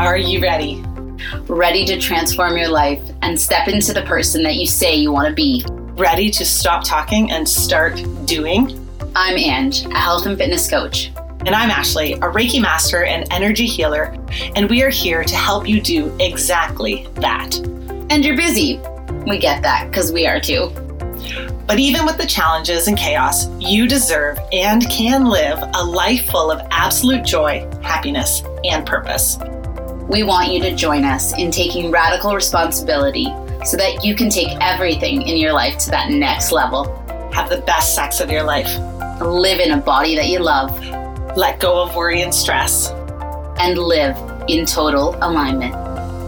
Are you ready? Ready to transform your life and step into the person that you say you want to be? Ready to stop talking and start doing? I'm Ange, a health and fitness coach. And I'm Ashley, a Reiki master and energy healer, and we are here to help you do exactly that. And you're busy. We get that because we are too. But even with the challenges and chaos, you deserve and can live a life full of absolute joy, happiness, and purpose. We want you to join us in taking radical responsibility so that you can take everything in your life to that next level. Have the best sex of your life. Live in a body that you love. Let go of worry and stress. And live in total alignment.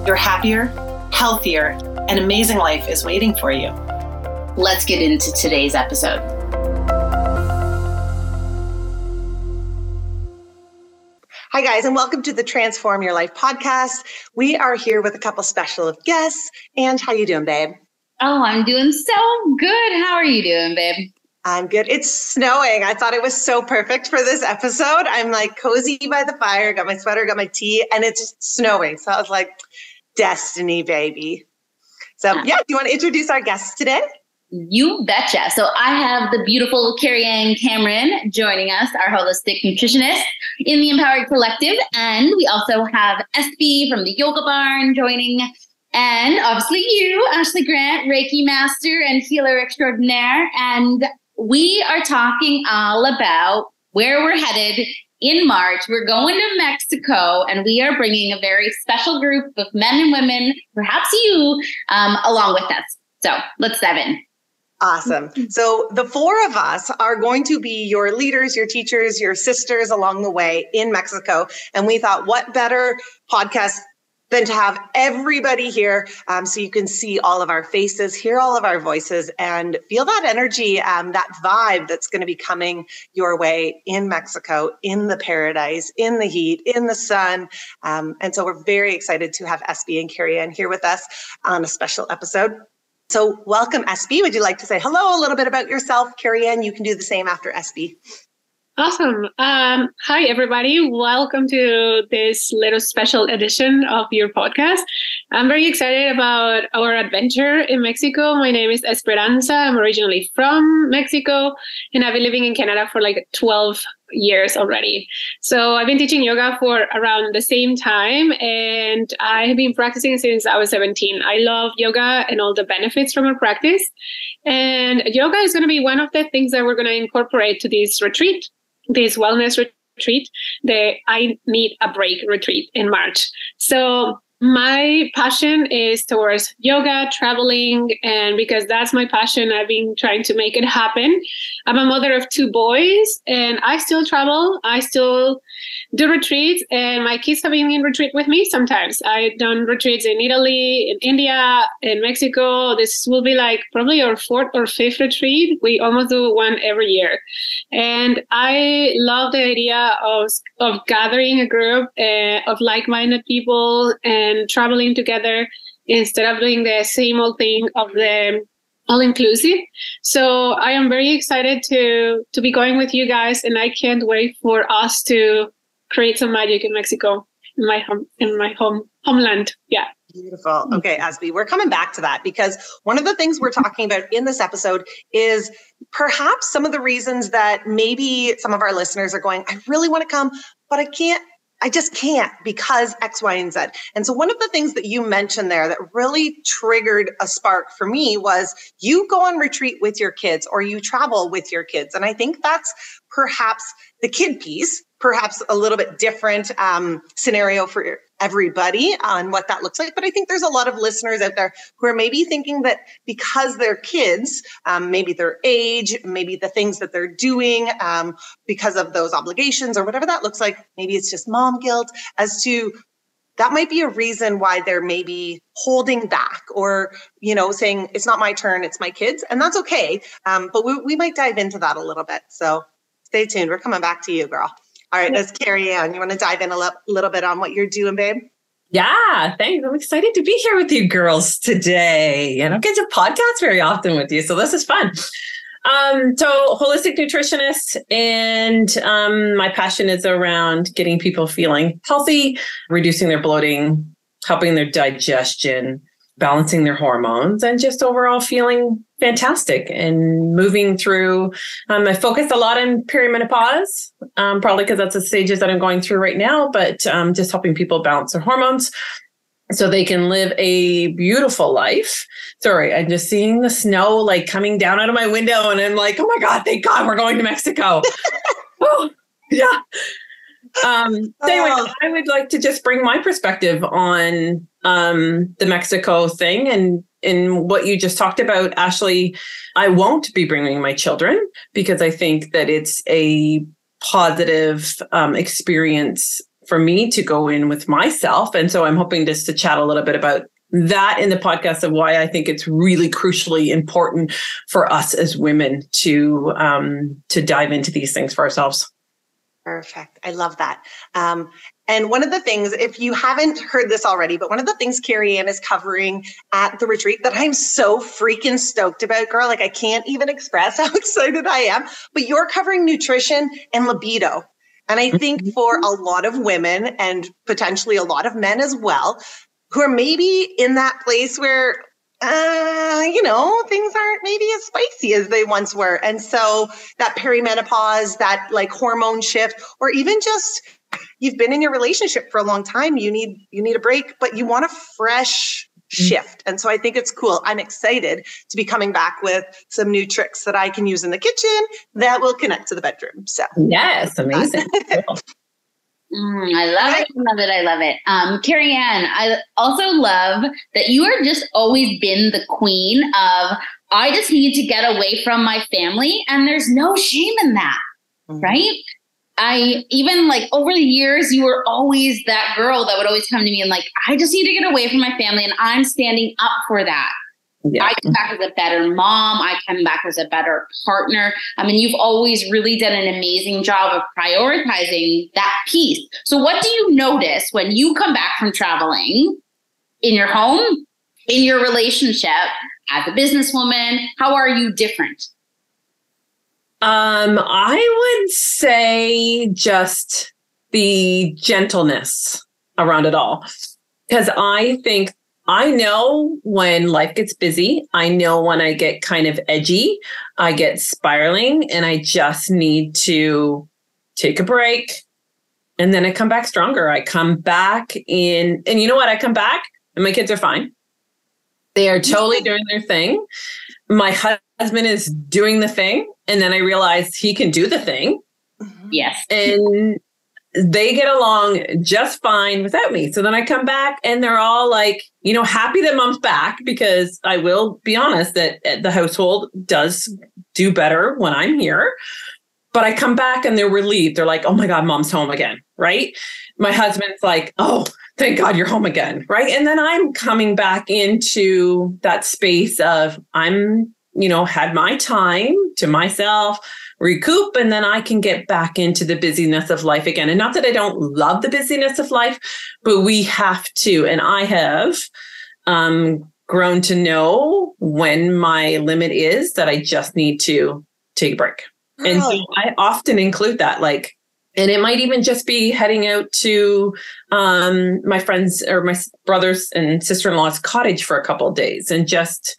Your happier, healthier, and amazing life is waiting for you. Let's get into today's episode. Hi, guys, and welcome to the Transform Your Life podcast. We are here with a couple special guests. And how you doing, babe? Oh, I'm doing so good. How are you doing, babe? I'm good. It's snowing. I thought it was so perfect for this episode. I'm like cozy by the fire, got my sweater, got my tea, and it's snowing. So I was like, destiny, baby. So, yeah, do you want to introduce our guests today? You betcha. So I have the beautiful Karri Anne Cameron joining us, our holistic nutritionist in the Empowered Collective. And we also have Espe from the Yoga Barn joining. And obviously you, Ashley Grant, Reiki Master and Healer Extraordinaire. And we are talking all about where we're headed in March. We're going to Mexico and we are bringing a very special group of men and women, perhaps you, um, along with us. So let's dive in. Awesome. So the four of us are going to be your leaders, your teachers, your sisters along the way in Mexico. And we thought, what better podcast than to have everybody here um, so you can see all of our faces, hear all of our voices, and feel that energy, um, that vibe that's going to be coming your way in Mexico, in the paradise, in the heat, in the sun. Um, and so we're very excited to have Espe and Karri Anne here with us on a special episode. So, welcome, Espe. Would you like to say hello a little bit about yourself? Karri Anne, you can do the same after Espe. Awesome. Um, hi, everybody. Welcome to this little special edition of your podcast. I'm very excited about our adventure in Mexico. My name is Esperanza. I'm originally from Mexico, and I've been living in Canada for like 12 years already. So I've been teaching yoga for around the same time, and I have been practicing since I was 17. I love yoga and all the benefits from a practice. And yoga is going to be one of the things that we're going to incorporate to this retreat this wellness retreat, the I Need a Break retreat in March. So my passion is towards yoga, traveling, and because that's my passion, I've been trying to make it happen. I'm a mother of two boys, and I still travel. I still do retreats, and my kids have been in retreat with me sometimes. I've done retreats in Italy, in India, in Mexico. This will be like probably our fourth or fifth retreat. We almost do one every year, and I love the idea of of gathering a group uh, of like-minded people and and traveling together instead of doing the same old thing of the all inclusive. So I am very excited to to be going with you guys, and I can't wait for us to create some magic in Mexico, in my home, in my home homeland. Yeah. Beautiful. Okay, Espe, we're coming back to that because one of the things we're talking about in this episode is perhaps some of the reasons that maybe some of our listeners are going, I really want to come, but I can't I just can't because X, Y, and Z. And so one of the things that you mentioned there that really triggered a spark for me was you go on retreat with your kids or you travel with your kids. And I think that's perhaps the kid piece, perhaps a little bit different um, scenario for everybody on what that looks like. But I think there's a lot of listeners out there who are maybe thinking that because they're kids, um, maybe their age, maybe the things that they're doing um, because of those obligations or whatever that looks like, maybe it's just mom guilt as to that might be a reason why they're maybe holding back or you know saying it's not my turn it's my kids and that's okay um, but we, we might dive into that a little bit so stay tuned we're coming back to you girl all right, let's carry on. You want to dive in a little bit on what you're doing, babe? Yeah, thanks. I'm excited to be here with you girls today. I don't get to podcast very often with you, so this is fun. Um, so holistic nutritionist, and um, my passion is around getting people feeling healthy, reducing their bloating, helping their digestion, balancing their hormones, and just overall feeling fantastic and moving through. Um, I focus a lot on perimenopause, um, probably because that's the stages that I'm going through right now, but um, just helping people balance their hormones so they can live a beautiful life. Sorry, I'm just seeing the snow like coming down out of my window, and I'm like, oh my God, thank God we're going to Mexico. oh, yeah. Um, so anyway, oh. I would like to just bring my perspective on um, the Mexico thing and in what you just talked about, Ashley. I won't be bringing my children because I think that it's a positive um, experience for me to go in with myself. And so I'm hoping just to chat a little bit about that in the podcast of why I think it's really crucially important for us as women to um, to dive into these things for ourselves. Perfect. I love that. Um, and one of the things, if you haven't heard this already, but one of the things Karri Anne is covering at the retreat that I'm so freaking stoked about, girl, like I can't even express how excited I am, but you're covering nutrition and libido. And I think mm-hmm. for a lot of women and potentially a lot of men as well, who are maybe in that place where, uh, you know, things aren't maybe as spicy as they once were. And so that perimenopause, that like hormone shift, or even just you've been in your relationship for a long time, you need you need a break, but you want a fresh Mm. shift. And so I think it's cool. I'm excited to be coming back with some new tricks that I can use in the kitchen that will connect to the bedroom. So, yes, amazing. Mm, I love it. I love it. I love it. Um, Karri Anne, I also love that you are just always been the queen of I just need to get away from my family, and there's no shame in that, mm-hmm. right? I even like over the years, you were always that girl that would always come to me and like, I just need to get away from my family, and I'm standing up for that. Yeah. I come back as a better mom. I come back as a better partner. I mean, you've always really done an amazing job of prioritizing that piece. So, what do you notice when you come back from traveling in your home, in your relationship as a businesswoman? How are you different? Um, I would say just the gentleness around it all. Because I think I know when life gets busy. I know when I get kind of edgy, I get spiraling, and I just need to take a break. And then I come back stronger. I come back in, and you know what? I come back and my kids are fine. They are totally doing their thing. My husband is doing the thing. And then I realized he can do the thing. Mm-hmm. Yes. And they get along just fine without me. So then I come back and they're all like, you know, happy that mom's back because I will be honest that the household does do better when I'm here. But I come back and they're relieved. They're like, oh my God, mom's home again. Right. My husband's like, oh, thank God you're home again. Right. And then I'm coming back into that space of I'm you know, had my time to myself, recoup, and then I can get back into the busyness of life again. And not that I don't love the busyness of life, but we have to, and I have um, grown to know when my limit is that I just need to take a break. And so I often include that, like, and it might even just be heading out to um, my friends or my brothers and sister-in-law's cottage for a couple of days and just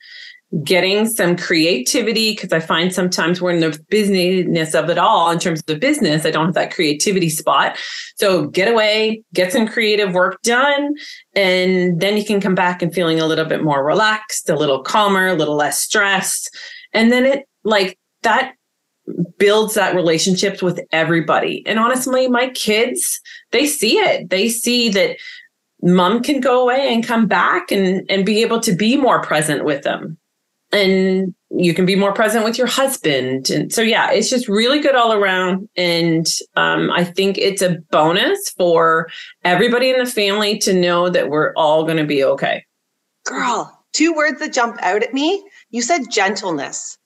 getting some creativity because I find sometimes we're in the business of it all in terms of the business. I don't have that creativity spot. So get away, get some creative work done, and then you can come back and feeling a little bit more relaxed, a little calmer, a little less stressed. And then it like that builds that relationships with everybody. And honestly, my kids, they see it. They see that mom can go away and come back and and be able to be more present with them and you can be more present with your husband. And so yeah it's just really good all around. And um, i think it's a bonus for everybody in the family to know that we're all going to be okay. Girl two words that jump out at me. You said gentleness.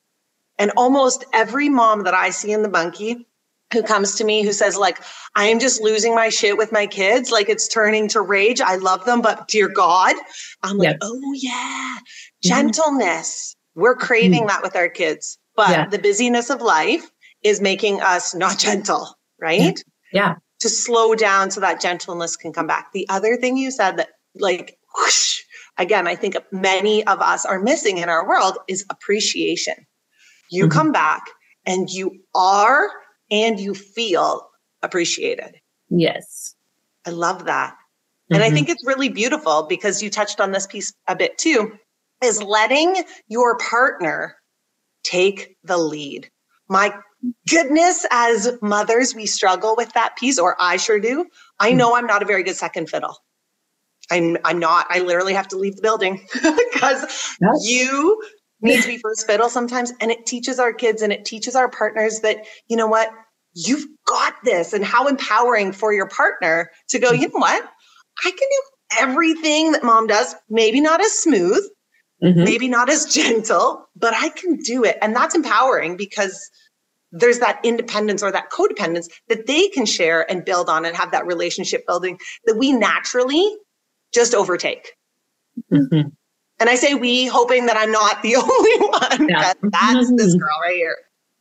And almost every mom that i see in the monkey who comes to me who says like i am just losing my shit with my kids like it's turning to rage. I love them but dear god i'm like yes. oh yeah gentleness we're craving mm. that with our kids. but Yeah. the busyness of life is making us not gentle, right? Yeah. To slow down so that gentleness can come back. The other thing you said that, like, whoosh, again, I think many of us are missing in our world is appreciation. You Mhm. come back and you are and you feel appreciated. Yes. I love that. And I Mhm. think it's really beautiful because you touched on this piece a bit too, is letting your partner take the lead. My goodness, as mothers, we struggle with that piece, or I sure do. I hmm. know I'm not a very good second fiddle. I'm I'm not. I literally have to leave the building because you need to be first fiddle sometimes. And it teaches our kids and it teaches our partners that, you know what, you've got this, and how empowering for your partner to go, hmm. you know what, I can do everything that mom does, maybe not as smooth, Mhm. maybe not as gentle, but I can do it. And that's empowering because there's that independence or that codependence that they can share and build on and have that relationship building that we naturally just overtake. Mhm. And I say we, hoping that I'm not the only one. Yeah. but That's this girl right here.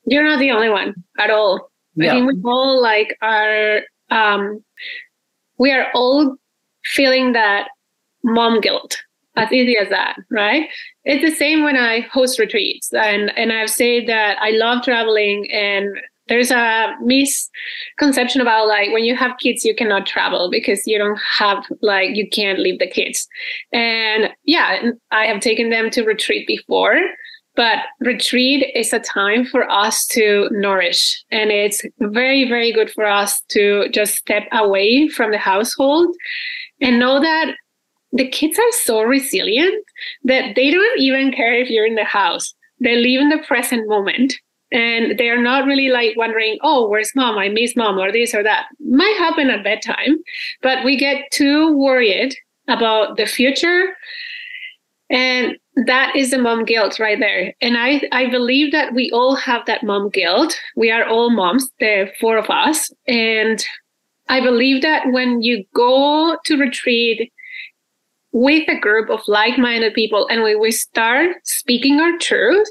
You're not the only one at all. I Yeah. think we all like are um we are all feeling that mom guilt as easy as that, right? It's the same when I host retreats and and I've said that I love traveling and there's a misconception about like when you have kids you cannot travel because you don't have like you can't leave the kids and yeah i have taken them to retreat before but retreat is a time for us to nourish and it's very very good for us to just step away from the household and know that the kids are so resilient that they don't even care if you're in the house. They live in the present moment. And they're not really like wondering oh where's mom? I miss mom or this or that. Might happen at bedtime but we get too worried about the future. And that is the mom guilt right there. And i i believe that we all have that mom guilt. We are all moms the four of us. And i believe that when you go to retreat with a group of like-minded people and when we start speaking our truth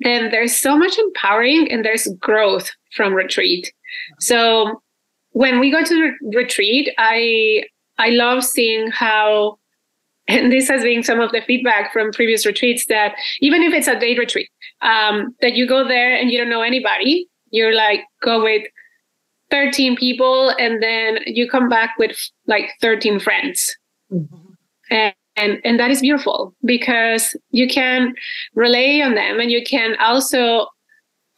then there's so much empowering and there's growth from retreat. So when we go to re- retreat i i love seeing how and this has been some of the feedback from previous retreats that even if it's a day retreat um, that you go there and you don't know anybody you're like go with 13 people and then you come back with like 13 friends and, and and that is beautiful because you can rely on them and you can also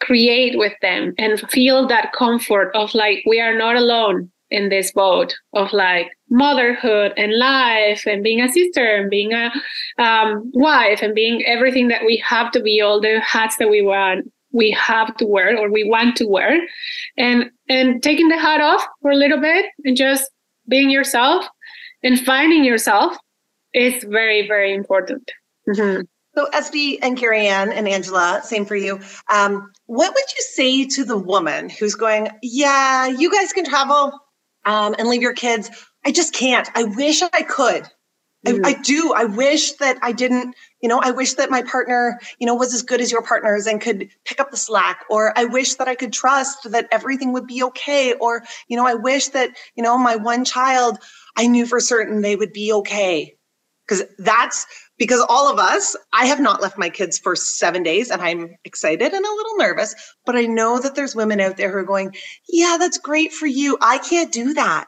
create with them and feel that comfort of like we are not alone in this boat of like motherhood and life and being a sister and being a um, wife and being everything that we have to be all the hats that we want we have to wear or we want to wear. And and taking the hat off for a little bit and just being yourself and finding yourself is very very important Mhm. So, Espe and Karri Anne and Angela, same for you. Um, what would you say to the woman who's going, Yeah, you guys can travel um, and leave your kids? I just can't. I wish I could. I, I do. I wish that I didn't, you know, I wish that my partner, you know, was as good as your partners and could pick up the slack. Or I wish that I could trust that everything would be okay. Or, you know, I wish that, you know, my one child, I knew for certain they would be okay. Because that's because all of us, I have not left my kids for seven days and I'm excited and a little nervous, but I know that there's women out there who are going, yeah, that's great for you. I can't do that.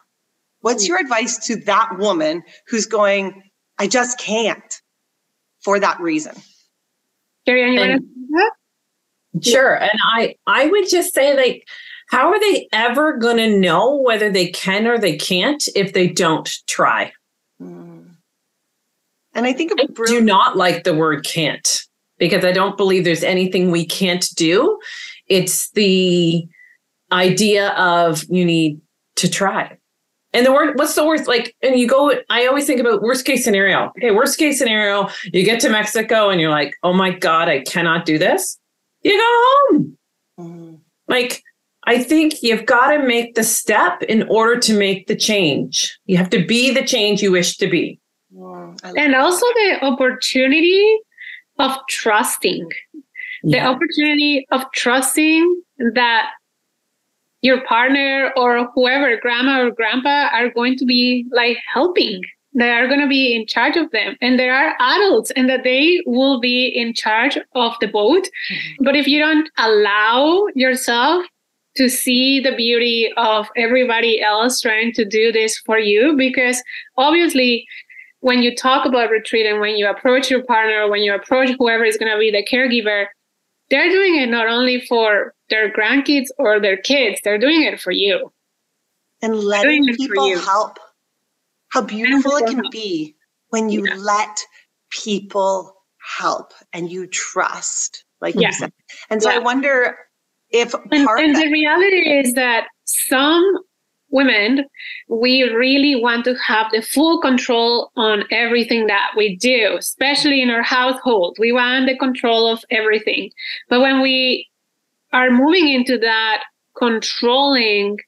What's your advice to that woman who's going, I just can't for that reason? Karri Anne, you And- wanna- Sure. And I I would just say like how are they ever going to know whether they can or they can't if they don't try? And I think I do not like the word can't because I don't believe there's anything we can't do. It's the idea of you need to try. And the word, what's the worst? Like, and you go, I always think about worst case scenario. Okay, worst case scenario, you get to Mexico and you're like, oh my God, I cannot do this. You go home. Mm. Like, I think you've got to make the step in order to make the change. You have to be the change you wish to be. Mm. I love and also the opportunity of trusting the opportunity of trusting that your partner or whoever, grandma or grandpa, are going to be like helping. They are going to be in charge of them, and there are adults, and that they will be in charge of the boat. Mm-hmm. But if you don't allow yourself to see the beauty of everybody else trying to do this for you, because obviously, when you talk about retreat and when you approach your partner, when you approach whoever is going to be the caregiver, they're doing it not only for their grandkids or their kids, they're doing it for you. And letting people help. How beautiful it can help. be when you yeah. let people help and you trust, like yeah. you said. And so yeah. I wonder if and, and the reality is that some women, we really want to have the full control on everything that we do, especially in our household. We want the control of everything. But when we are moving into that controlling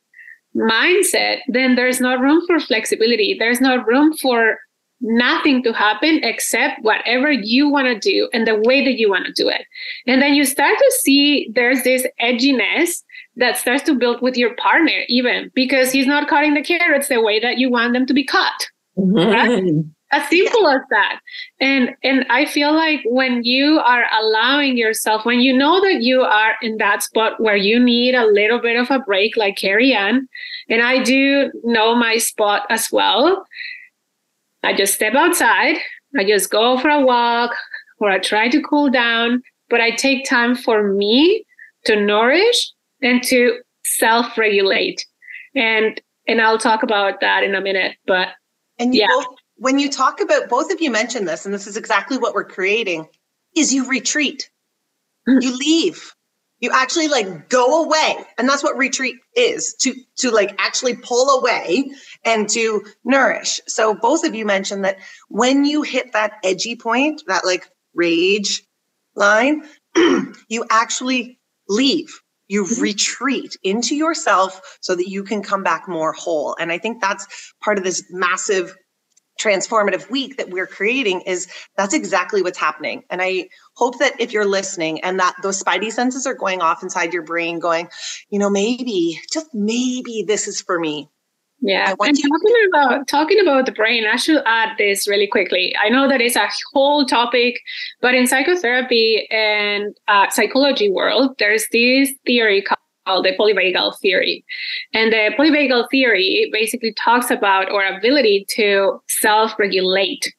mindset, then there's no room for flexibility. There's no room for nothing to happen except whatever you want to do and the way that you want to do it. And then you start to see there's this edginess that starts to build with your partner, even because he's not cutting the carrots the way that you want them to be cut. Mm-hmm. Right? As simple as that. And and I feel like when you are allowing yourself, when you know that you are in that spot where you need a little bit of a break, like Karri Anne, and I do know my spot as well I just step outside, I just go for a walk, or I try to cool down, but I take time for me to nourish and to self-regulate. And and I'll talk about that in a minute. But and yeah. Both, when you talk about both of you mentioned this, and this is exactly what we're creating, is you retreat. Mm. You leave you actually like go away. And that's what retreat is to to like actually pull away and to nourish. So both of you mentioned that when you hit that edgy point that like rage line you actually leave. You mm-hmm. retreat into yourself so that you can come back more whole. And i think that's part of this massive transformative week that we're creating is that's exactly what's happening. And I hope that if you're listening and that those spidey senses are going off inside your brain, going, you know, maybe, just maybe this is for me. Yeah, and to- talking about talking about the brain, I should add this really quickly. I know that it's a whole topic, but in psychotherapy and uh, psychology world, there's this theory called called the polyvagal theory. And the polyvagal theory basically talks about our ability to self regulate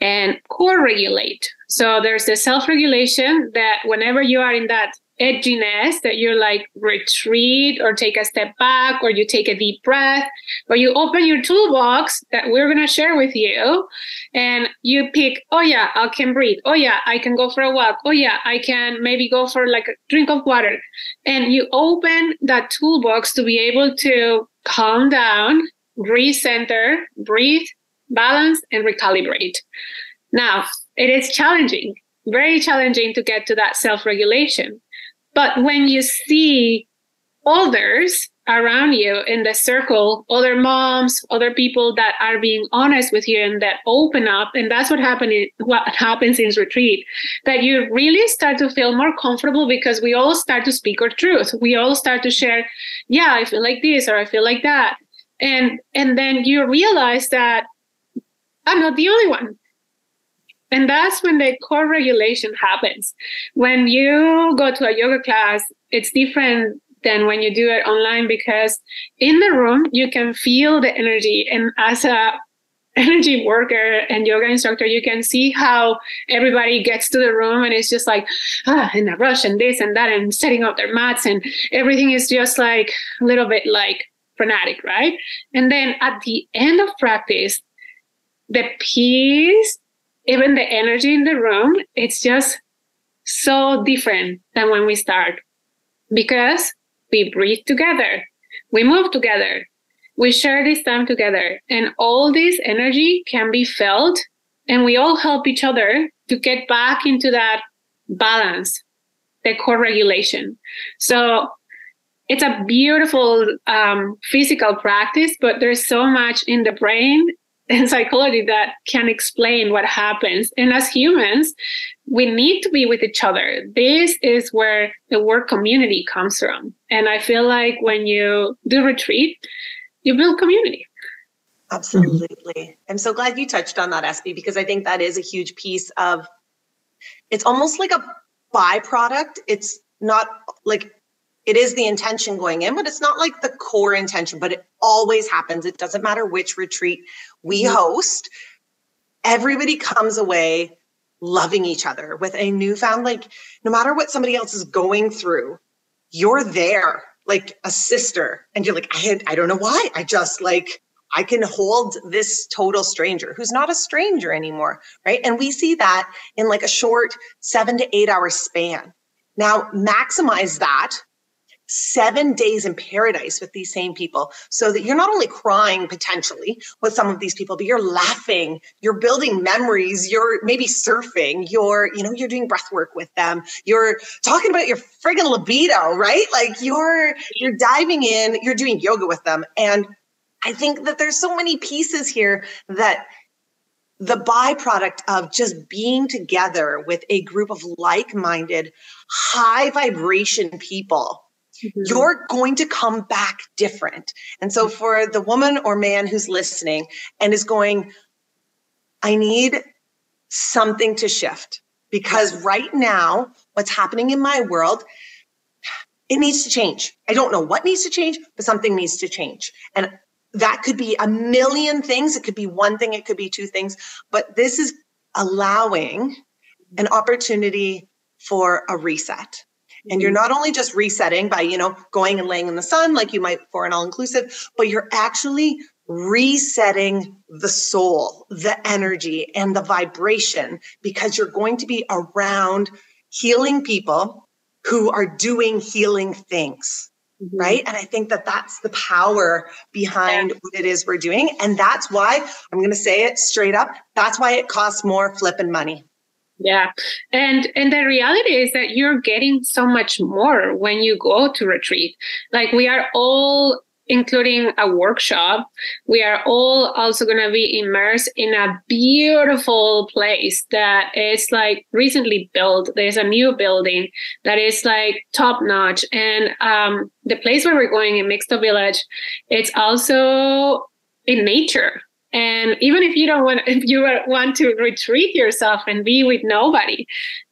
and co regulate. So there's the self regulation that whenever you are in that edginess that you're like retreat or take a step back or you take a deep breath or you open your toolbox that we're going to share with you and you pick oh yeah i can breathe. Oh yeah i can go for a walk. Oh yeah i can maybe go for like a drink of water. And you open that toolbox to be able to calm down recenter breathe balance and recalibrate. Now it is challenging very challenging to get to that self-regulation but when you see others around you in the circle, other moms, other people that are being honest with you and that open up, and that's what happened. in, What happens in retreat, that you really start to feel more comfortable because we all start to speak our truth. We all start to share, yeah, I feel like this or I feel like that, and and then you realize that I'm not the only one. And that's when the co-regulation happens. When you go to a yoga class, it's different than when you do it online because in the room you can feel the energy. And as a energy worker and yoga instructor, you can see how everybody gets to the room and it's just like ah, in a rush and this and that and setting up their mats and everything is just like a little bit like frenetic, right? And then at the end of practice, the peace even the energy in the room, it's just so different than when we start because we breathe together, we move together, we share this time together, and all this energy can be felt, and we all help each other to get back into that balance, the co-regulation. So it's a beautiful um, physical practice, but there's so much in the brain in psychology that can explain what happens. And as humans, we need to be with each other. This is where the word community comes from. And I feel like when you do retreat, you build community. Absolutely. I'm so glad you touched on that, Espe, because I think that is a huge piece of it's almost like a byproduct. It's not like it is the intention going in, but it's not like the core intention, but it always happens. It doesn't matter which retreat we mm-hmm. host. Everybody comes away loving each other with a newfound, like, no matter what somebody else is going through, you're there like a sister. And you're like, I, had, I don't know why. I just like, I can hold this total stranger who's not a stranger anymore. Right. And we see that in like a short seven to eight hour span. Now, maximize that seven days in paradise with these same people so that you're not only crying potentially with some of these people but you're laughing you're building memories you're maybe surfing you're you know you're doing breath work with them you're talking about your friggin libido right? Like you're you're diving in you're doing yoga with them. And i think that there's so many pieces here that the byproduct of just being together with a group of like-minded high vibration people mm-hmm. you're going to come back different. And so, for the woman or man who's listening and is going, I need something to shift because right now, what's happening in my world, it needs to change. I don't know what needs to change, but something needs to change. And that could be a million things. It could be one thing, it could be two things, but this is allowing an opportunity for a reset. And you're mm-hmm. not only just resetting by, you know, going and laying in the sun like you might for an all inclusive, but you're actually resetting the soul, the energy, and the vibration because you're going to be around healing people who are doing healing things. Mm-hmm. Right. And I think that that's the power behind yeah. what it is we're doing. And that's why I'm going to say it straight up. That's why it costs more flipping money. Yeah. And and the reality is that you're getting so much more when you go to retreat. Like we are all including a workshop. We are all also going to be immersed in a beautiful place that is like recently built. There's a new building that is like top notch. And um, the place where we're going in Mixto Village, it's also in nature. And even if you don't want, if you want to retreat yourself and be with nobody,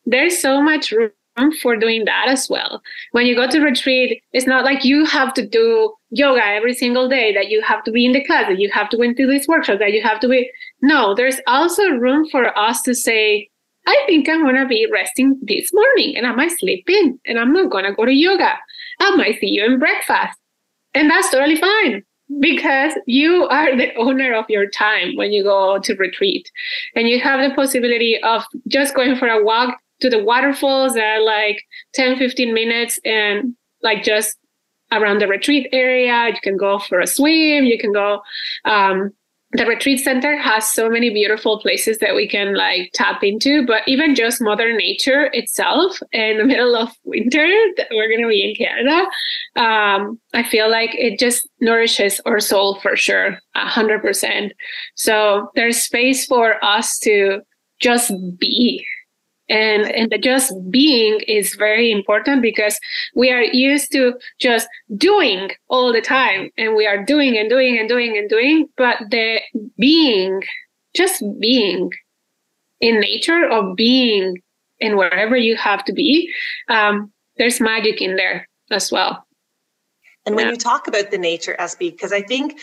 there's so much room for doing that as well. When you go to retreat, it's not like you have to do yoga every single day, that you have to be in the class, that you have to go into this workshop, that you have to be. No, there's also room for us to say, I think I'm to be resting this morning and I might sleep in and I'm not to go to yoga. I might see you in breakfast. And that's totally fine because you are the owner of your time when you go to retreat. And you have the possibility of just going for a walk to the waterfalls that are like 10 15 minutes and like just around the retreat area. You can go for a swim. You can go um, the retreat center has so many beautiful places that we can like tap into but even just mother nature itself in the middle of winter that we're going to be in canada um, i feel like it just nourishes our soul for sure 100% so there's space for us to just be and and the just being is very important because we are used to just doing all the time and we are doing and doing and doing and doing but the being just being in nature of being in wherever you have to be um, there's magic in there as well and when yeah. you talk about the nature Espe because i think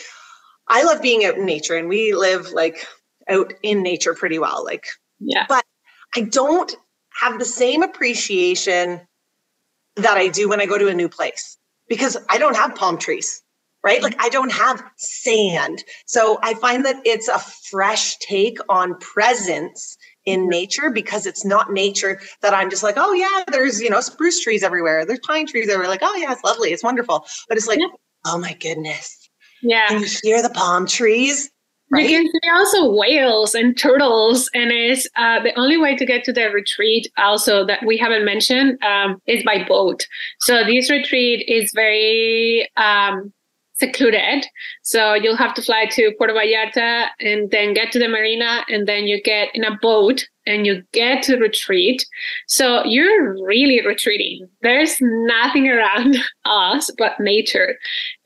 i love being out in nature and we live like out in nature pretty well like yeah but I don't have the same appreciation that I do when I go to a new place because I don't have palm trees, right? Like I don't have sand. So I find that it's a fresh take on presence in mm-hmm. nature because it's not nature that I'm just like, oh yeah, there's, you know, spruce trees everywhere. There's pine trees everywhere. Like, oh yeah, it's lovely. It's wonderful. But it's like, yeah. oh my goodness. Yeah. Can you hear the palm trees? Right? You can see also whales and turtles, and it's uh, the only way to get to the retreat. Also, that we haven't mentioned um, is by boat. So this retreat is very um, secluded. So you'll have to fly to Puerto Vallarta and then get to the marina, and then you get in a boat and you get to retreat. So you're really retreating. There's nothing around us but nature.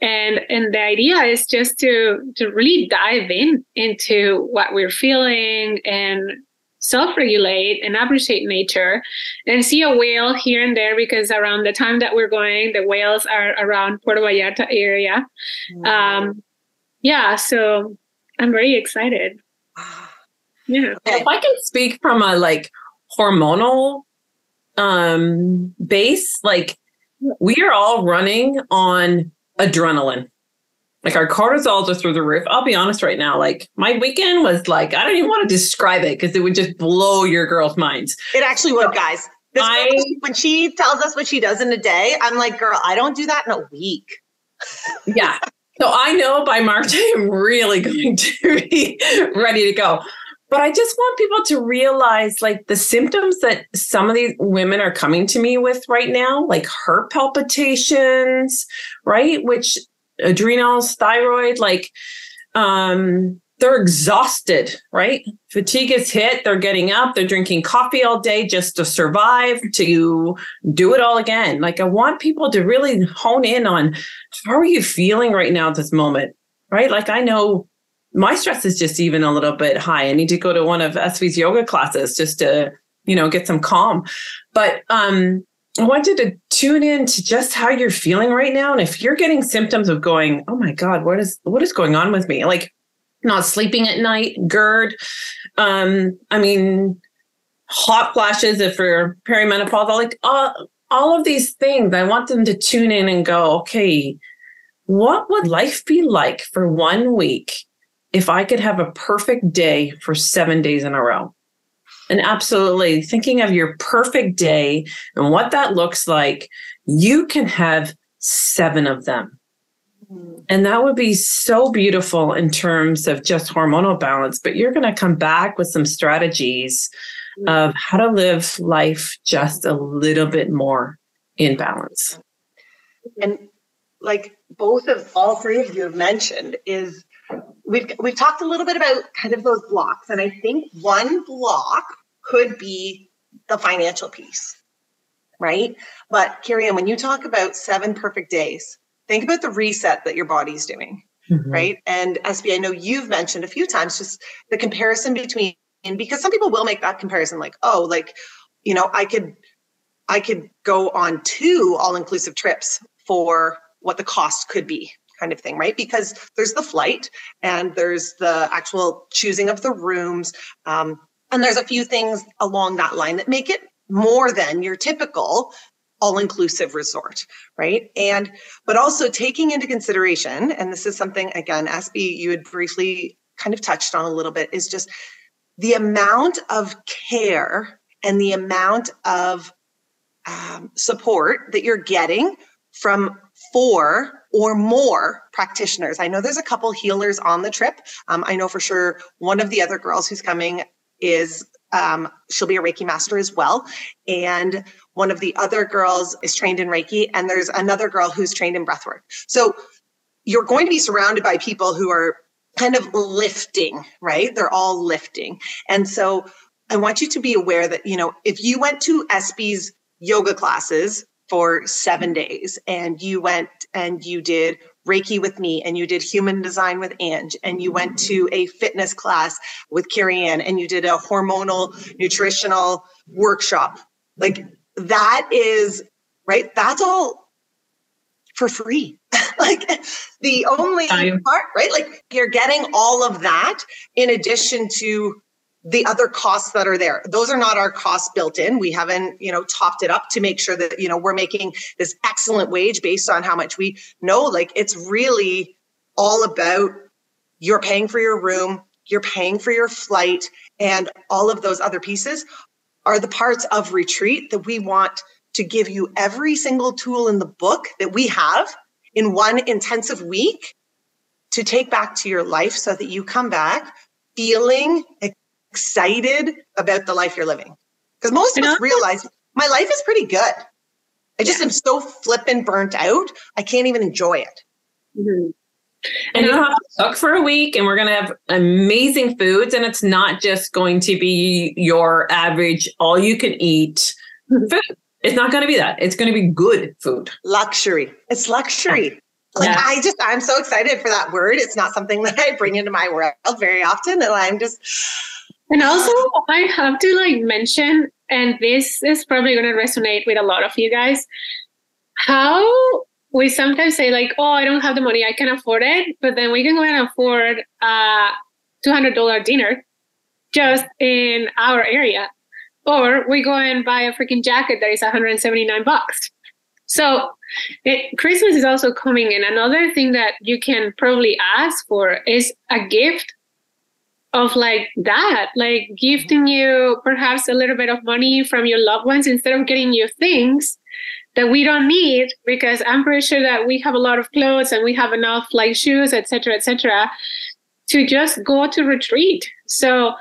And and the idea is just to to really dive in into what we're feeling and self-regulate and appreciate nature and see a whale here and there because around the time that we're going the whales are around puerto vallarta area. Um, yeah so i'm very excited. Yeah. If i can speak from a like hormonal um base like we are all running on adrenaline like our cortisols are through the roof. I'll be honest right now. Like my weekend was like, I don't even want to describe it because it would just blow your girls' minds. It actually would, guys. This I, girl, when she tells us what she does in a day, I'm like, girl, I don't do that in a week. yeah. So I know by March I am really going to be ready to go. But I just want people to realize like the symptoms that some of these women are coming to me with right now, like heart palpitations, right? Which adrenals, thyroid, like um, they're exhausted, right? Fatigue is hit. They're getting up, they're drinking coffee all day just to survive, to do it all again. Like, I want people to really hone in on how are you feeling right now at this moment, right? Like, I know my stress is just even a little bit high. I need to go to one of Espe's yoga classes just to, you know, get some calm. But um, I want you to tune in to just how you're feeling right now. And if you're getting symptoms of going, oh my God, what is what is going on with me? Like not sleeping at night, GERD. Um, I mean, hot flashes if you're perimenopausal, like all, all of these things. I want them to tune in and go, okay, what would life be like for one week if I could have a perfect day for seven days in a row? And absolutely thinking of your perfect day and what that looks like, you can have seven of them. Mm-hmm. And that would be so beautiful in terms of just hormonal balance. But you're going to come back with some strategies mm-hmm. of how to live life just a little bit more in balance. And like both of all three of you have mentioned, is we've we've talked a little bit about kind of those blocks. And I think one block could be the financial piece, right? But Karri when you talk about seven perfect days, think about the reset that your body's doing, mm-hmm. right? And Espe, I know you've mentioned a few times just the comparison between, because some people will make that comparison like, oh, like, you know, I could, I could go on two all-inclusive trips for what the cost could be, kind of thing, right? Because there's the flight and there's the actual choosing of the rooms. Um, and there's a few things along that line that make it more than your typical all inclusive resort, right? And, but also taking into consideration, and this is something, again, Espe, you had briefly kind of touched on a little bit, is just the amount of care and the amount of um, support that you're getting from four or more practitioners. I know there's a couple healers on the trip. Um, I know for sure one of the other girls who's coming is um, she'll be a Reiki master as well. And one of the other girls is trained in Reiki, and there's another girl who's trained in breathwork. So you're going to be surrounded by people who are kind of lifting, right? They're all lifting. And so I want you to be aware that, you know, if you went to Espe's yoga classes for seven days and you went and you did Reiki with me and you did human design with Ange and you went to a fitness class with Karri Anne and you did a hormonal nutritional workshop. Like that is right. That's all for free. like the only part, right? Like you're getting all of that in addition to the other costs that are there. Those are not our costs built in. We haven't you know topped it up to make sure that you know we're making this excellent wage based on how much we know. Like it's really all about you're paying for your room you're paying for your flight and all of those other pieces are the parts of retreat that we want to give you every single tool in the book that we have in one intensive week to take back to your life so that you come back feeling excited about the life you're living. Because most of us realize my life is pretty good. I just yeah. am so flippin' burnt out. I can't even enjoy it. Mm-hmm. And you don't have to cook for a week, and we're going to have amazing foods. And it's not just going to be your average, all you can eat food. It's not going to be that. It's going to be good food. Luxury. It's luxury. Like yeah. I just, I'm so excited for that word. It's not something that I bring into my world very often. And I'm just. And also, I have to like mention, and this is probably going to resonate with a lot of you guys, how we sometimes say like, "Oh, I don't have the money, I can afford it," but then we can go and afford a two hundred dollar dinner just in our area, or we go and buy a freaking jacket that is one hundred and seventy nine bucks. So it, Christmas is also coming, and another thing that you can probably ask for is a gift of like that, like gifting you perhaps a little bit of money from your loved ones instead of getting you things that we don't need because i'm pretty sure that we have a lot of clothes and we have enough like shoes etc etc to just go to retreat. So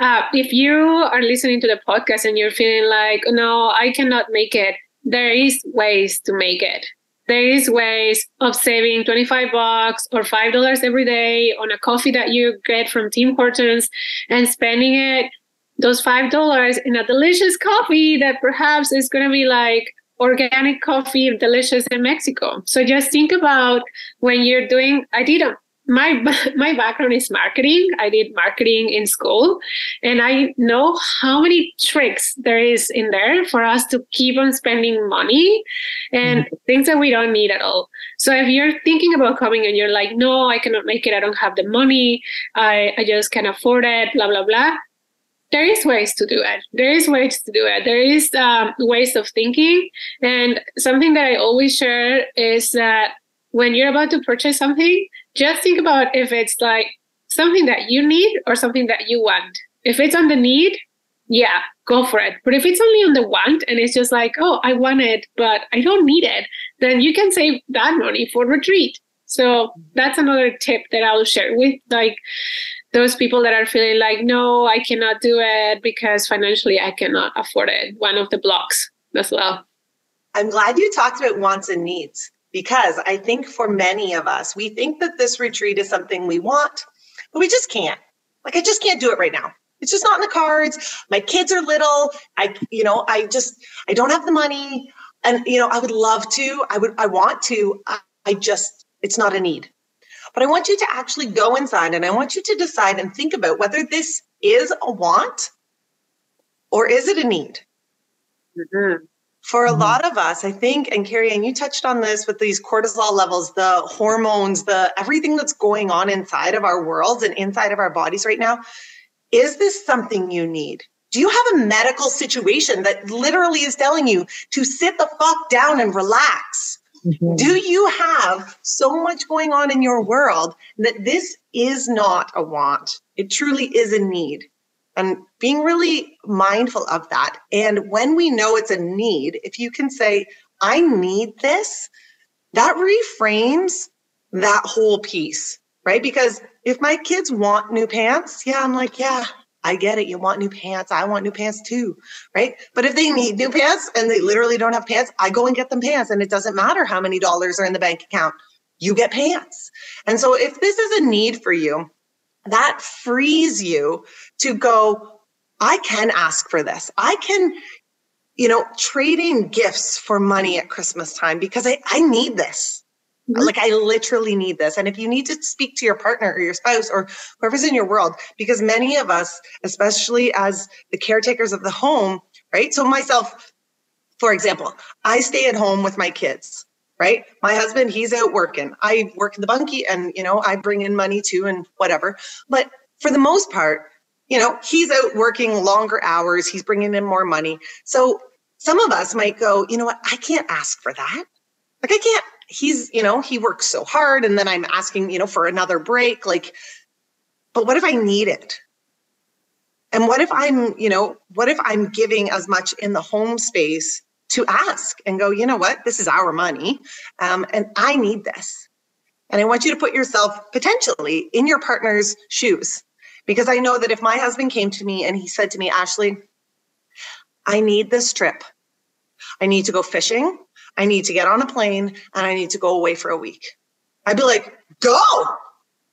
uh, if you are listening to the podcast and you're feeling like no i cannot make it there is ways to make it there is ways of saving 25 bucks or five dollars every day on a coffee that you get from tim hortons and spending it those five dollars in a delicious coffee that perhaps is going to be like organic coffee delicious in Mexico. So just think about when you're doing, I did a, my my background is marketing. I did marketing in school, and I know how many tricks there is in there for us to keep on spending money and mm-hmm. things that we don't need at all. So if you're thinking about coming and you're like, no, I cannot make it. I don't have the money. I I just can't afford it. Blah blah blah there is ways to do it there is ways to do it there is um, ways of thinking and something that i always share is that when you're about to purchase something just think about if it's like something that you need or something that you want if it's on the need yeah go for it but if it's only on the want and it's just like oh i want it but i don't need it then you can save that money for retreat so that's another tip that i'll share with like those people that are feeling like, no, I cannot do it because financially I cannot afford it. One of the blocks as well. I'm glad you talked about wants and needs because I think for many of us, we think that this retreat is something we want, but we just can't. Like, I just can't do it right now. It's just not in the cards. My kids are little. I, you know, I just, I don't have the money. And, you know, I would love to, I would, I want to. I, I just, it's not a need. But I want you to actually go inside and I want you to decide and think about whether this is a want or is it a need? Mm-hmm. For a mm-hmm. lot of us, I think, and Karri, and you touched on this with these cortisol levels, the hormones, the everything that's going on inside of our worlds and inside of our bodies right now. Is this something you need? Do you have a medical situation that literally is telling you to sit the fuck down and relax? Mm-hmm. Do you have so much going on in your world that this is not a want? It truly is a need. And being really mindful of that. And when we know it's a need, if you can say, I need this, that reframes that whole piece, right? Because if my kids want new pants, yeah, I'm like, yeah, I get it. You want new pants. I want new pants too. Right. But if they need new pants and they literally don't have pants, I go and get them pants. And it doesn't matter how many dollars are in the bank account, you get pants. And so if this is a need for you, that frees you to go, I can ask for this. I can, you know, trading gifts for money at Christmas time because I, I need this. Mm-hmm. Like I literally need this. And if you need to speak to your partner or your spouse or whoever's in your world, because many of us, especially as the caretakers of the home, right? So myself, for example, I stay at home with my kids, right? My husband, he's out working. I work in the bunkie and, you know, I bring in money too and whatever. But for the most part, you know, he's out working longer hours. He's bringing in more money. So some of us might go, you know what? I can't ask for that. Like I can't he's, you know, he works so hard and then I'm asking, you know, for another break. Like, but what if I need it? And what if I'm, you know, what if I'm giving as much in the home space to ask and go, you know what, this is our money um, and I need this. And I want you to put yourself potentially in your partner's shoes. Because I know that if my husband came to me and he said to me, Ashley, I need this trip. I need to go fishing. I need to get on a plane and I need to go away for a week. I'd be like, go.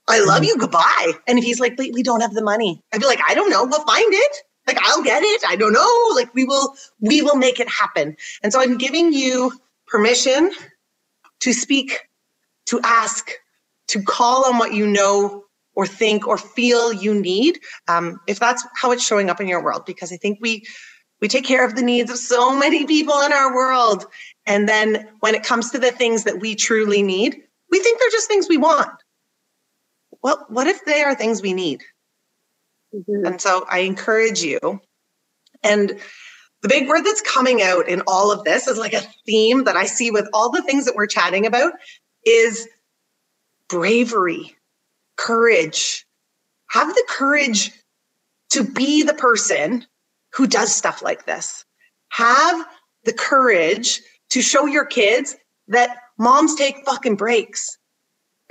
I love you. Goodbye. And if he's like, we don't have the money, I'd be like, I don't know. We'll find it. Like, I'll get it. I don't know. Like, we will, we will make it happen. And so I'm giving you permission to speak, to ask, to call on what you know or think or feel you need. Um, if that's how it's showing up in your world, because I think we, we take care of the needs of so many people in our world. And then when it comes to the things that we truly need, we think they're just things we want well, what if they are things we need? Mm-hmm. And so I encourage you. And the big word that's coming out in all of this is like a theme that I see with all the things that we're chatting about is bravery, courage. Have the courage to be the person who does stuff like this. Have the courage to show your kids that moms take fucking breaks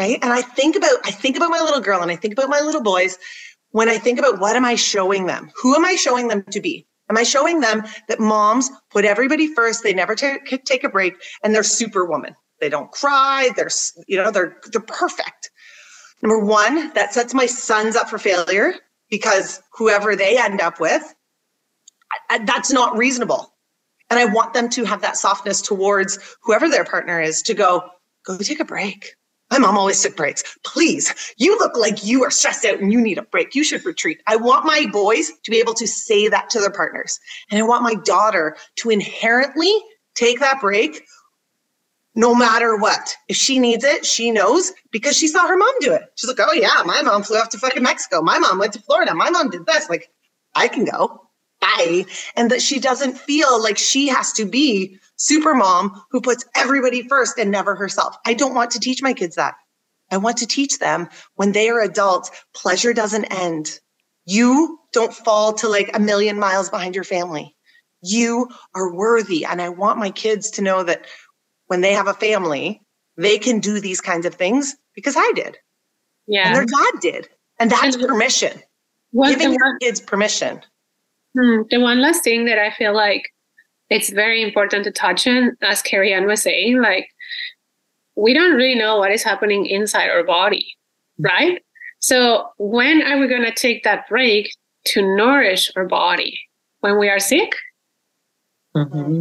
right and i think about i think about my little girl and i think about my little boys when i think about what am i showing them? Who am i showing them to be? Am i showing them that moms put everybody first they never t- take a break and they're superwoman. They don't cry they're you know they're they're perfect. Number one that sets my sons up for failure because whoever they end up with that's not reasonable. And i want them to have that softness towards whoever their partner is to go go take a break my mom always took breaks. Please, you look like you are stressed out and you need a break. You should retreat. I want my boys to be able to say that to their partners. And I want my daughter to inherently take that break no matter what. If she needs it, she knows because she saw her mom do it. She's like, oh, yeah, my mom flew off to fucking Mexico. My mom went to Florida. My mom did this. Like, I can go. Bye. And that she doesn't feel like she has to be super mom who puts everybody first and never herself. I don't want to teach my kids that. I want to teach them when they are adults, pleasure doesn't end. You don't fall to like a million miles behind your family. You are worthy. And I want my kids to know that when they have a family, they can do these kinds of things because I did. Yeah. And their dad did. And that's permission. Giving your kids permission. Hmm, the one last thing that I feel like it's very important to touch on, as Karri Anne was saying, like we don't really know what is happening inside our body, right? So when are we going to take that break to nourish our body when we are sick? Mm-hmm.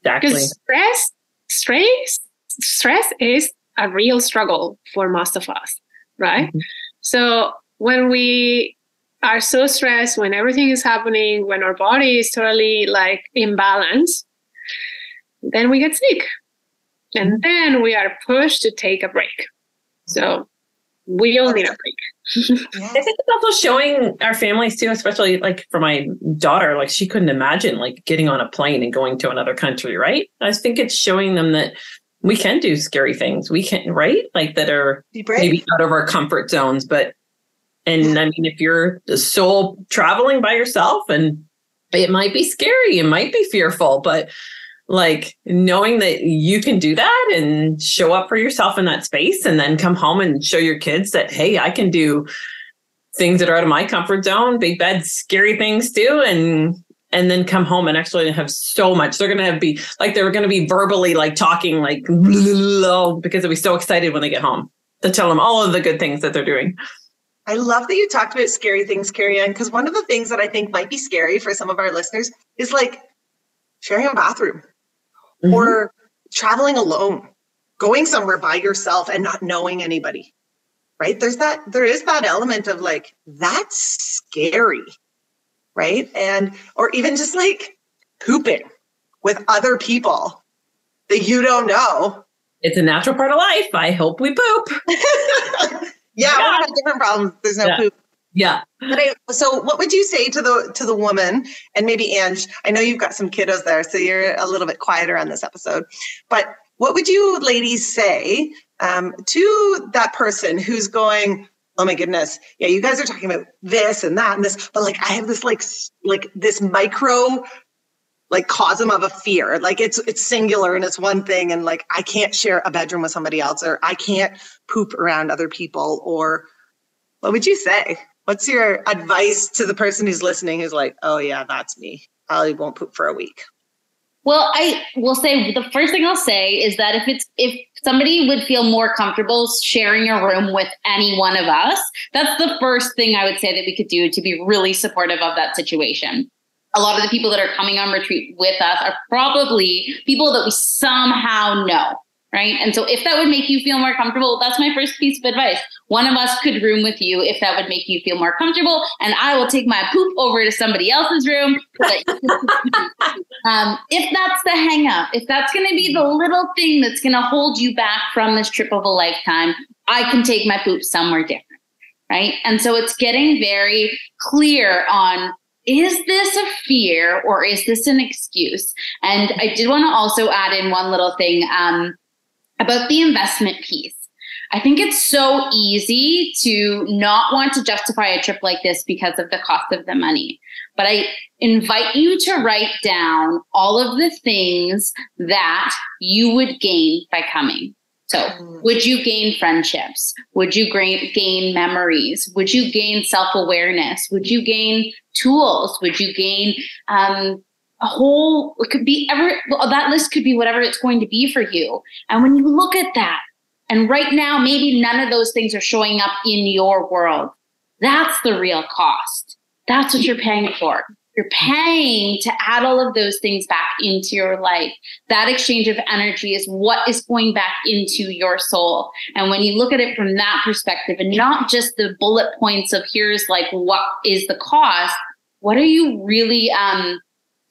Exactly. Because stress, stress, stress is a real struggle for most of us, right? Mm-hmm. So when we are so stressed when everything is happening, when our body is totally like imbalance, then we get sick. And mm-hmm. then we are pushed to take a break. So we all need a break. I think it's also showing our families too, especially like for my daughter, like she couldn't imagine like getting on a plane and going to another country, right? I think it's showing them that we can do scary things. We can, right? Like that are maybe out of our comfort zones, but and I mean, if you're sole traveling by yourself and it might be scary, it might be fearful, but like knowing that you can do that and show up for yourself in that space and then come home and show your kids that, hey, I can do things that are out of my comfort zone, big bad, scary things too. And and then come home and actually have so much. They're gonna be like they're gonna be verbally like talking like because they'll be so excited when they get home to tell them all of the good things that they're doing. I love that you talked about scary things, Karri Anne, because one of the things that I think might be scary for some of our listeners is like sharing a bathroom mm-hmm. or traveling alone, going somewhere by yourself and not knowing anybody. Right? There's that, there is that element of like, that's scary. Right. And, or even just like pooping with other people that you don't know. It's a natural part of life. I hope we poop. Yeah, yeah. we have different problems. There's no yeah. poop. Yeah. But I, so what would you say to the to the woman and maybe Ange? I know you've got some kiddos there, so you're a little bit quieter on this episode. But what would you ladies say um, to that person who's going, oh my goodness, yeah, you guys are talking about this and that and this, but like I have this like like this micro like cosm of a fear. Like it's it's singular and it's one thing, and like I can't share a bedroom with somebody else, or I can't poop around other people, or what would you say? What's your advice to the person who's listening who's like, oh yeah, that's me. I won't poop for a week. Well, I will say the first thing I'll say is that if it's if somebody would feel more comfortable sharing a room with any one of us, that's the first thing I would say that we could do to be really supportive of that situation. A lot of the people that are coming on retreat with us are probably people that we somehow know right? And so if that would make you feel more comfortable, that's my first piece of advice. One of us could room with you if that would make you feel more comfortable, and I will take my poop over to somebody else's room. um, if that's the hang up, if that's going to be the little thing that's going to hold you back from this trip of a lifetime, I can take my poop somewhere different. Right. And so it's getting very clear on is this a fear or is this an excuse? And I did want to also add in one little thing. Um, about the investment piece. I think it's so easy to not want to justify a trip like this because of the cost of the money. But I invite you to write down all of the things that you would gain by coming. So, mm. would you gain friendships? Would you gain memories? Would you gain self awareness? Would you gain tools? Would you gain um, a whole it could be ever that list could be whatever it's going to be for you and when you look at that and right now maybe none of those things are showing up in your world that's the real cost that's what you're paying for you're paying to add all of those things back into your life. That exchange of energy is what is going back into your soul. And when you look at it from that perspective and not just the bullet points of here's like what is the cost, what are you really um,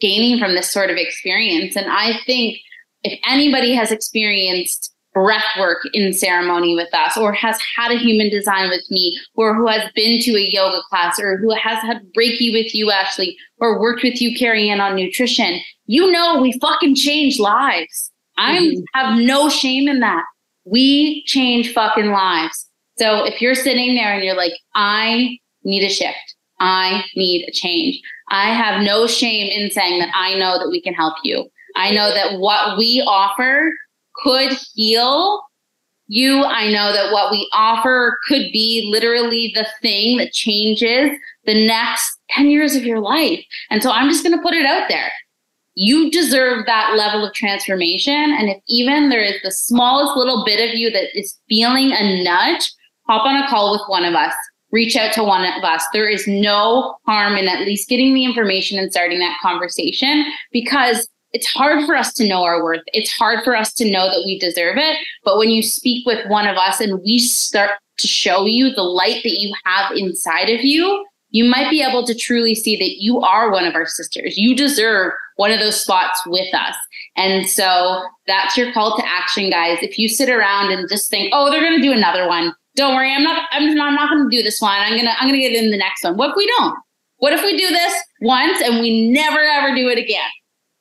gaining from this sort of experience. And I think if anybody has experienced breath work in ceremony with us or has had a human design with me or who has been to a yoga class or who has had reiki with you ashley or worked with you Karri Anne on nutrition. You know we fucking change lives. I mm-hmm. have no shame in that. We change fucking lives. So if you're sitting there and you're like i need a shift. I need a change. I have no shame in saying that I know that we can help you. I know that what we offer could heal you. I know that what we offer could be literally the thing that changes the next 10 years of your life. And so I'm just going to put it out there. You deserve that level of transformation. And if even there is the smallest little bit of you that is feeling a nudge, hop on a call with one of us reach out to one of us. There is no harm in at least getting the information and starting that conversation because it's hard for us to know our worth. It's hard for us to know that we deserve it. But when you speak with one of us and we start to show you the light that you have inside of you, you might be able to truly see that you are one of our sisters. You deserve one of those spots with us. And so that's your call to action, guys. If you sit around and just think, oh, they're going to do another one, don't worry, I'm not I'm not, I'm not going to do this one. I'm going to I'm going to get in the next one. What if we don't? What if we do this once and we never ever do it again?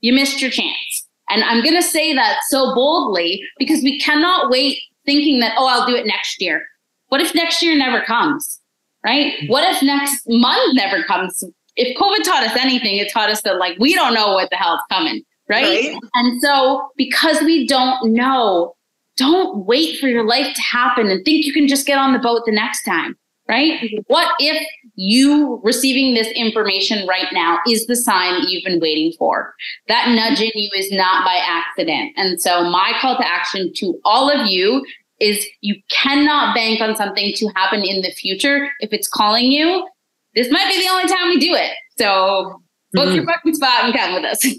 You missed your chance. And I'm going to say that so boldly because we cannot wait thinking that oh, I'll do it next year. What if next year never comes? Right? What if next month never comes? If COVID taught us anything, it taught us that like we don't know what the hell's coming, right? right? And so because we don't know, don't wait for your life to happen and think you can just get on the boat the next time, right? What if you receiving this information right now is the sign that you've been waiting for? That nudge in you is not by accident. And so, my call to action to all of you is you cannot bank on something to happen in the future. If it's calling you, this might be the only time we do it. So, book mm-hmm. your fucking spot and come with us.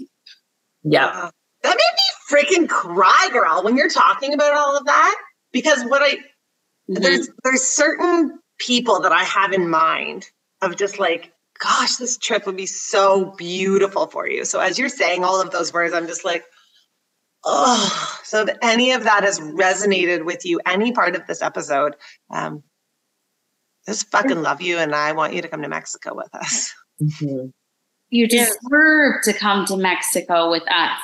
Yeah. That made me freaking cry, girl, when you're talking about all of that. Because what I mm-hmm. there's there's certain people that I have in mind of just like, gosh, this trip would be so beautiful for you. So as you're saying all of those words, I'm just like, oh. So if any of that has resonated with you, any part of this episode, um, just fucking love you, and I want you to come to Mexico with us. Mm-hmm. You deserve to come to Mexico with us.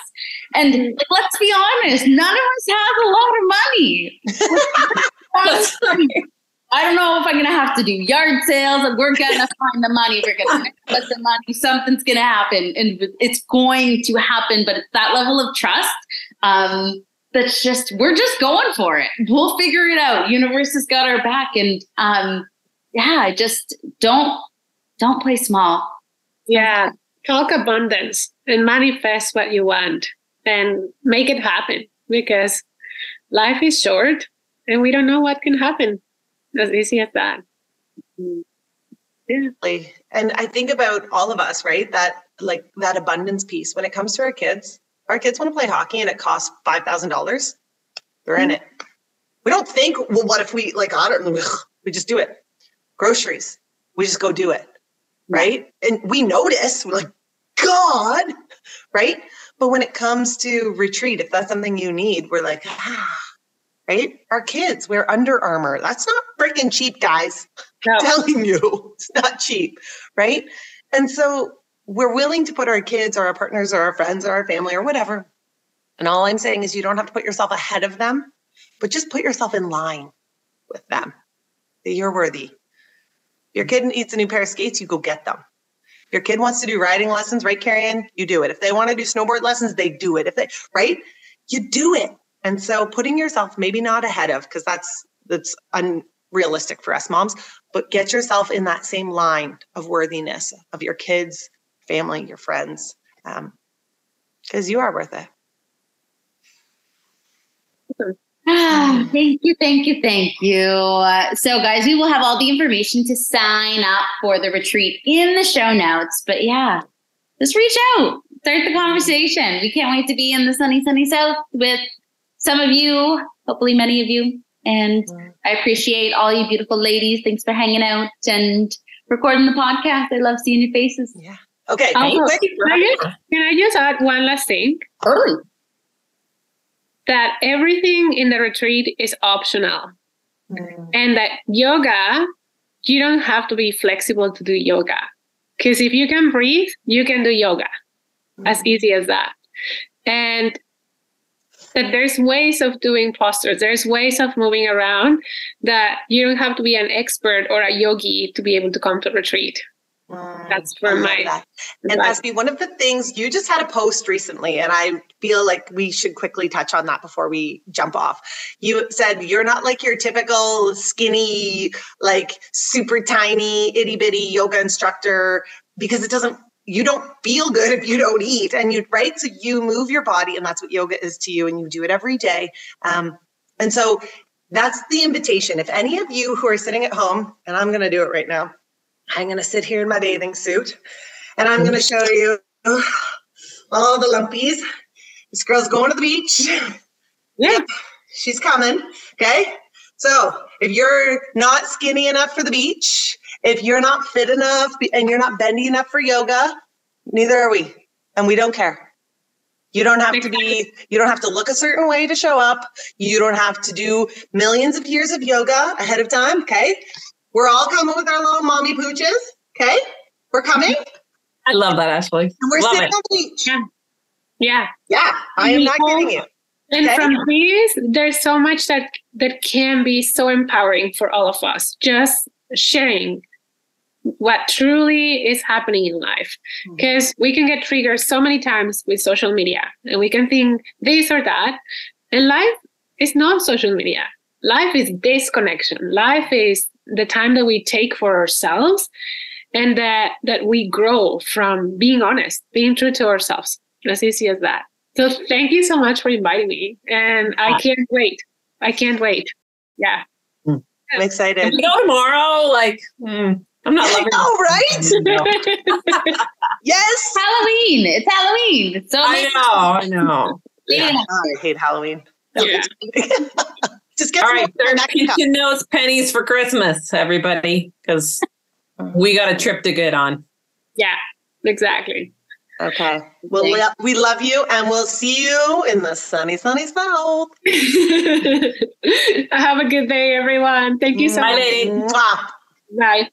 And mm-hmm. like, let's be honest, none of us have a lot of money. I don't know if I'm gonna have to do yard sales. We're gonna find the money. We're gonna get the money. Something's gonna happen, and it's going to happen. But it's that level of trust. Um, that's just we're just going for it. We'll figure it out. Universe has got our back, and um, yeah, just don't don't play small. Yeah, talk abundance and manifest what you want. and make it happen because life is short and we don't know what can happen. As easy as that. Yeah. And I think about all of us, right? That like that abundance piece when it comes to our kids. Our kids want to play hockey and it costs five thousand dollars. They're in it. We don't think, well, what if we like I don't know, we just do it. Groceries. We just go do it. Right. And we notice, we're like, God, right? But when it comes to retreat, if that's something you need, we're like, ah, right? Our kids wear Under Armour. That's not freaking cheap, guys. No. I'm telling you, it's not cheap, right? And so we're willing to put our kids or our partners or our friends or our family or whatever. And all I'm saying is you don't have to put yourself ahead of them, but just put yourself in line with them. That you're worthy. Your kid needs a new pair of skates, you go get them. Your kid wants to do riding lessons, right, Karri You do it. If they want to do snowboard lessons, they do it. If they, right, you do it. And so putting yourself maybe not ahead of, because that's that's unrealistic for us moms, but get yourself in that same line of worthiness of your kids, family, your friends, because um, you are worth it. Thank you, thank you, thank you. So, guys, we will have all the information to sign up for the retreat in the show notes. But yeah, just reach out, start the conversation. We can't wait to be in the sunny, sunny south with some of you, hopefully, many of you. And I appreciate all you beautiful ladies. Thanks for hanging out and recording the podcast. I love seeing your faces. Yeah. Okay. Also, can, I just, can I just add one last thing? Oh that everything in the retreat is optional mm. and that yoga you don't have to be flexible to do yoga because if you can breathe you can do yoga mm. as easy as that and that there's ways of doing postures there's ways of moving around that you don't have to be an expert or a yogi to be able to come to retreat Mm, That's for my. That. And Espe, one of the things you just had a post recently, and I feel like we should quickly touch on that before we jump off. You said you're not like your typical skinny, like super tiny, itty bitty yoga instructor because it doesn't. You don't feel good if you don't eat, and you right. So you move your body, and that's what yoga is to you, and you do it every day. Um, and so that's the invitation. If any of you who are sitting at home, and I'm going to do it right now I'm going to sit here in my bathing suit and I'm going to show you all the lumpies. This girl's going to the beach. Yep, she's coming. Okay. So if you're not skinny enough for the beach, if you're not fit enough and you're not bendy enough for yoga, neither are we. And we don't care. You don't have to be, you don't have to look a certain way to show up. You don't have to do millions of years of yoga ahead of time. Okay. We're all coming with our little mommy pooches. Okay. We're coming. I love that, Ashley. And we're love sitting it. on the beach. Yeah. Yeah. Yeah. I am not kidding you. And okay? from these, there's so much that that can be so empowering for all of us. Just sharing what truly is happening in life. Because mm-hmm. we can get triggered so many times with social media and we can think this or that. And life is not social media. Life is this connection. Life is the time that we take for ourselves and that that we grow from being honest being true to ourselves as easy as that so thank you so much for inviting me and i can't wait i can't wait yeah i'm excited we go tomorrow like mm, i'm not loving oh right yes halloween it's halloween It's so i know i know yeah. Oh, i hate halloween yeah. Just get all right. Start pinching those pennies for Christmas, everybody, because we got a trip to get on. Yeah, exactly. Okay. Well, we, we love you, and we'll see you in the sunny, sunny south. Have a good day, everyone. Thank you so Bye, much. lady. Mwah. Bye.